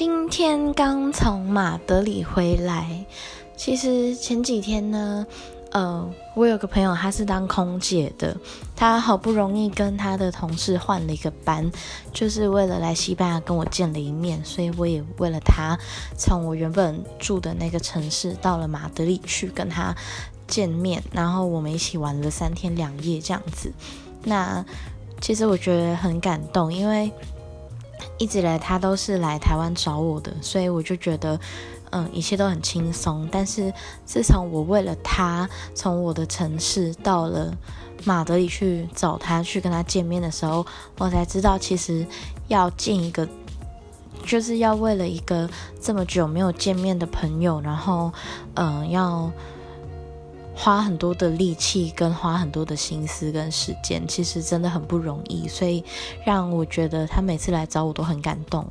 今天刚从马德里回来。其实前几天呢，呃，我有个朋友，他是当空姐的，他好不容易跟他的同事换了一个班，就是为了来西班牙跟我见了一面，所以我也为了他，从我原本住的那个城市到了马德里去跟他见面，然后我们一起玩了三天两夜这样子。那其实我觉得很感动，因为。一直来他都是来台湾找我的，所以我就觉得，嗯，一切都很轻松。但是自从我为了他从我的城市到了马德里去找他去跟他见面的时候，我才知道其实要见一个，就是要为了一个这么久没有见面的朋友，然后，嗯，要。花很多的力气，跟花很多的心思跟时间，其实真的很不容易，所以让我觉得他每次来找我都很感动。